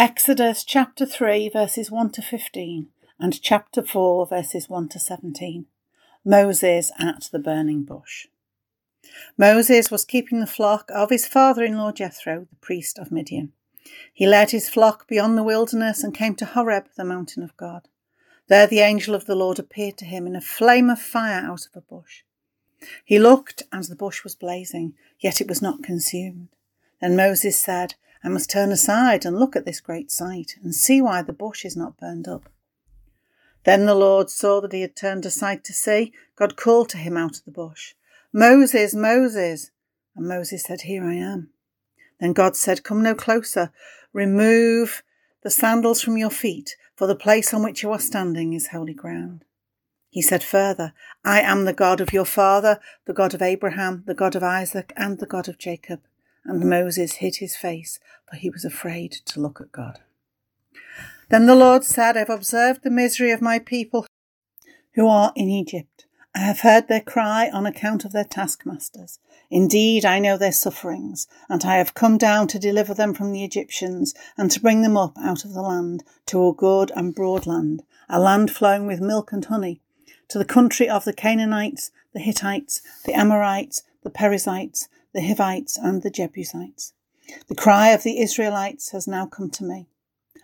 Exodus chapter 3, verses 1 to 15, and chapter 4, verses 1 to 17. Moses at the burning bush. Moses was keeping the flock of his father in law Jethro, the priest of Midian. He led his flock beyond the wilderness and came to Horeb, the mountain of God. There the angel of the Lord appeared to him in a flame of fire out of a bush. He looked, and the bush was blazing, yet it was not consumed. Then Moses said, I must turn aside and look at this great sight, and see why the bush is not burned up. Then the Lord saw that he had turned aside to see. God called to him out of the bush, Moses, Moses. And Moses said, Here I am. Then God said, Come no closer. Remove the sandals from your feet, for the place on which you are standing is holy ground. He said further, I am the God of your father, the God of Abraham, the God of Isaac, and the God of Jacob. And Moses hid his face, for he was afraid to look at God. Then the Lord said, I have observed the misery of my people who are in Egypt. I have heard their cry on account of their taskmasters. Indeed, I know their sufferings, and I have come down to deliver them from the Egyptians, and to bring them up out of the land to a good and broad land, a land flowing with milk and honey, to the country of the Canaanites, the Hittites, the Amorites, the Perizzites, the Hivites, and the Jebusites. The cry of the Israelites has now come to me.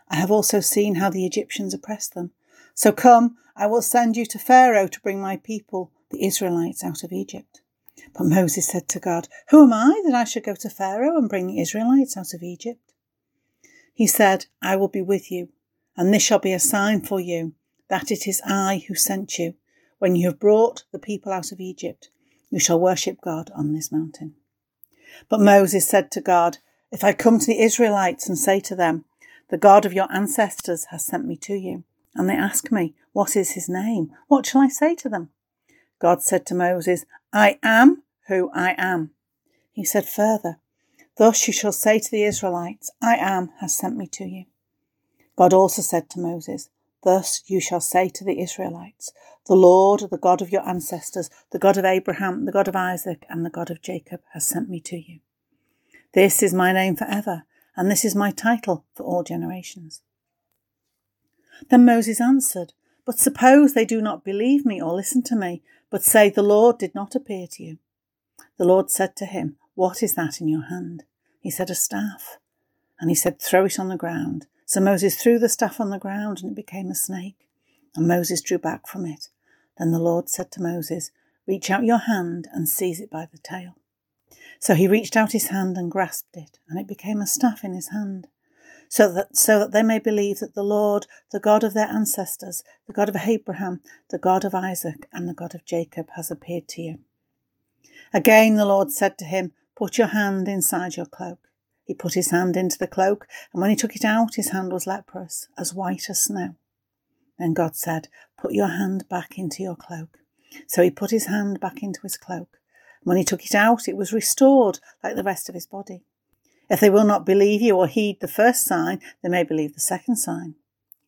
I have also seen how the Egyptians oppress them. So come, I will send you to Pharaoh to bring my people, the Israelites, out of Egypt. But Moses said to God, Who am I that I should go to Pharaoh and bring the Israelites out of Egypt? He said, I will be with you, and this shall be a sign for you that it is I who sent you. When you have brought the people out of Egypt, you shall worship God on this mountain. But Moses said to God, If I come to the Israelites and say to them, The God of your ancestors has sent me to you, and they ask me, What is his name? What shall I say to them? God said to Moses, I am who I am. He said further, Thus you shall say to the Israelites, I am has sent me to you. God also said to Moses, Thus you shall say to the Israelites, The Lord, the God of your ancestors, the God of Abraham, the God of Isaac, and the God of Jacob, has sent me to you. This is my name forever, and this is my title for all generations. Then Moses answered, But suppose they do not believe me or listen to me, but say, The Lord did not appear to you. The Lord said to him, What is that in your hand? He said, A staff. And he said, Throw it on the ground. So Moses threw the staff on the ground, and it became a snake. And Moses drew back from it. Then the Lord said to Moses, Reach out your hand and seize it by the tail. So he reached out his hand and grasped it, and it became a staff in his hand. So that, so that they may believe that the Lord, the God of their ancestors, the God of Abraham, the God of Isaac, and the God of Jacob, has appeared to you. Again the Lord said to him, Put your hand inside your cloak. He put his hand into the cloak, and when he took it out, his hand was leprous, as white as snow. Then God said, Put your hand back into your cloak. So he put his hand back into his cloak. When he took it out, it was restored like the rest of his body. If they will not believe you or heed the first sign, they may believe the second sign.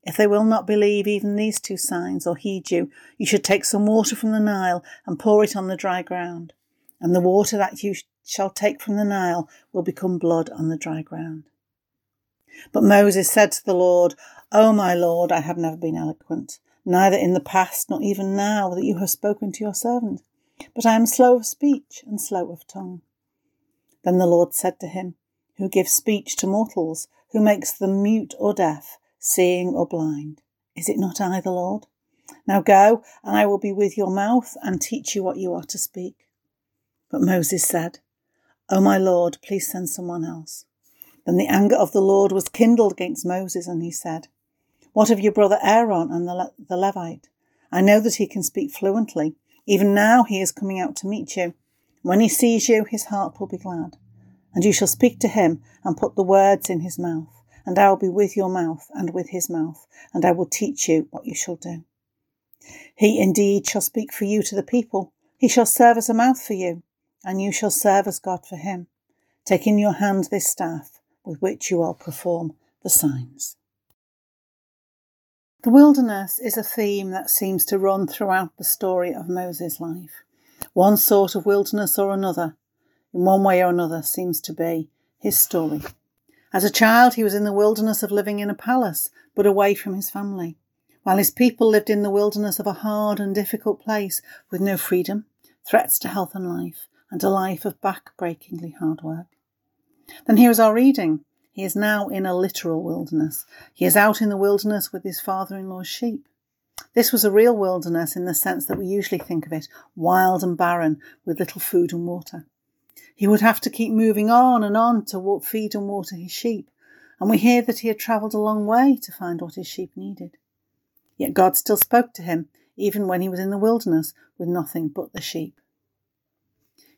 If they will not believe even these two signs or heed you, you should take some water from the Nile and pour it on the dry ground. And the water that you shall take from the Nile will become blood on the dry ground. But Moses said to the Lord, O my Lord, I have never been eloquent, neither in the past nor even now that you have spoken to your servant, but I am slow of speech and slow of tongue. Then the Lord said to him, Who gives speech to mortals, who makes them mute or deaf, seeing or blind? Is it not I, the Lord? Now go, and I will be with your mouth and teach you what you are to speak. But Moses said, O my Lord, please send someone else. Then the anger of the Lord was kindled against Moses, and he said, What of your brother Aaron and the, Le- the Levite? I know that he can speak fluently. Even now he is coming out to meet you. When he sees you, his heart will be glad. And you shall speak to him and put the words in his mouth. And I will be with your mouth and with his mouth, and I will teach you what you shall do. He indeed shall speak for you to the people. He shall serve as a mouth for you and you shall serve as God for him. Take in your hand this staff with which you will perform the signs. The wilderness is a theme that seems to run throughout the story of Moses' life. One sort of wilderness or another, in one way or another, seems to be his story. As a child, he was in the wilderness of living in a palace, but away from his family, while his people lived in the wilderness of a hard and difficult place with no freedom, threats to health and life, and a life of back-breakingly hard work. Then here is our reading. He is now in a literal wilderness. He is out in the wilderness with his father in law's sheep. This was a real wilderness in the sense that we usually think of it wild and barren with little food and water. He would have to keep moving on and on to feed and water his sheep, and we hear that he had travelled a long way to find what his sheep needed. Yet God still spoke to him, even when he was in the wilderness with nothing but the sheep.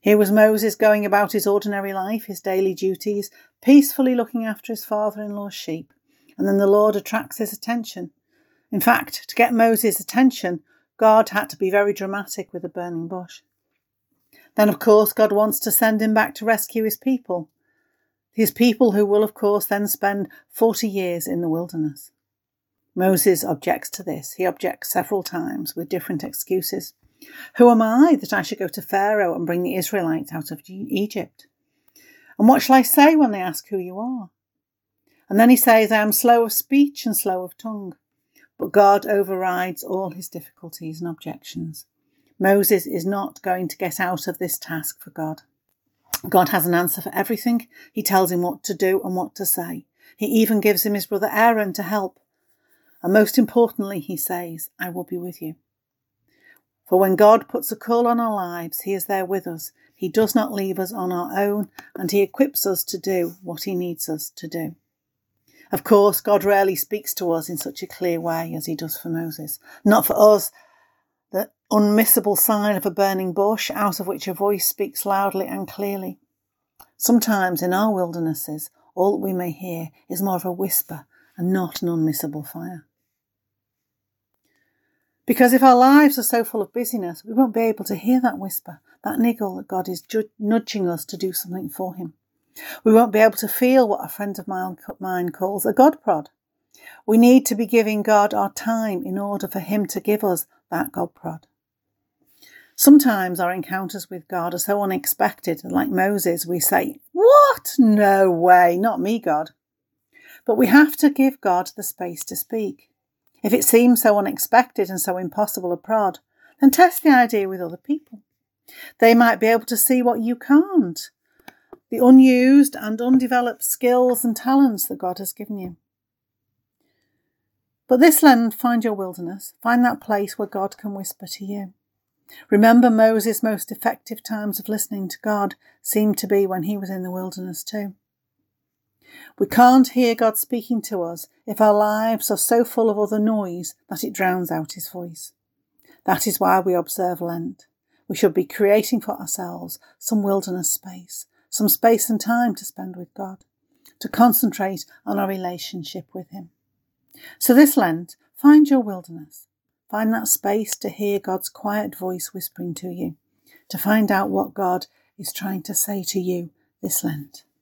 Here was Moses going about his ordinary life, his daily duties, peacefully looking after his father in law's sheep, and then the Lord attracts his attention. In fact, to get Moses' attention, God had to be very dramatic with a burning bush. Then, of course, God wants to send him back to rescue his people. His people who will, of course, then spend 40 years in the wilderness. Moses objects to this. He objects several times with different excuses. Who am I that I should go to Pharaoh and bring the Israelites out of Egypt? And what shall I say when they ask who you are? And then he says, I am slow of speech and slow of tongue. But God overrides all his difficulties and objections. Moses is not going to get out of this task for God. God has an answer for everything. He tells him what to do and what to say. He even gives him his brother Aaron to help. And most importantly, he says, I will be with you. For when God puts a call on our lives, he is there with us. He does not leave us on our own, and he equips us to do what he needs us to do. Of course, God rarely speaks to us in such a clear way as he does for Moses. Not for us the unmissable sign of a burning bush out of which a voice speaks loudly and clearly. Sometimes in our wildernesses, all that we may hear is more of a whisper and not an unmissable fire. Because if our lives are so full of busyness, we won't be able to hear that whisper, that niggle that God is ju- nudging us to do something for Him. We won't be able to feel what a friend of mine calls a God prod. We need to be giving God our time in order for Him to give us that God prod. Sometimes our encounters with God are so unexpected, like Moses, we say, What? No way, not me, God. But we have to give God the space to speak. If it seems so unexpected and so impossible a prod, then test the idea with other people. They might be able to see what you can't the unused and undeveloped skills and talents that God has given you. But this Lent, find your wilderness, find that place where God can whisper to you. Remember Moses' most effective times of listening to God seemed to be when he was in the wilderness too. We can't hear God speaking to us if our lives are so full of other noise that it drowns out his voice. That is why we observe Lent. We should be creating for ourselves some wilderness space, some space and time to spend with God, to concentrate on our relationship with Him. So this Lent, find your wilderness. Find that space to hear God's quiet voice whispering to you, to find out what God is trying to say to you this Lent.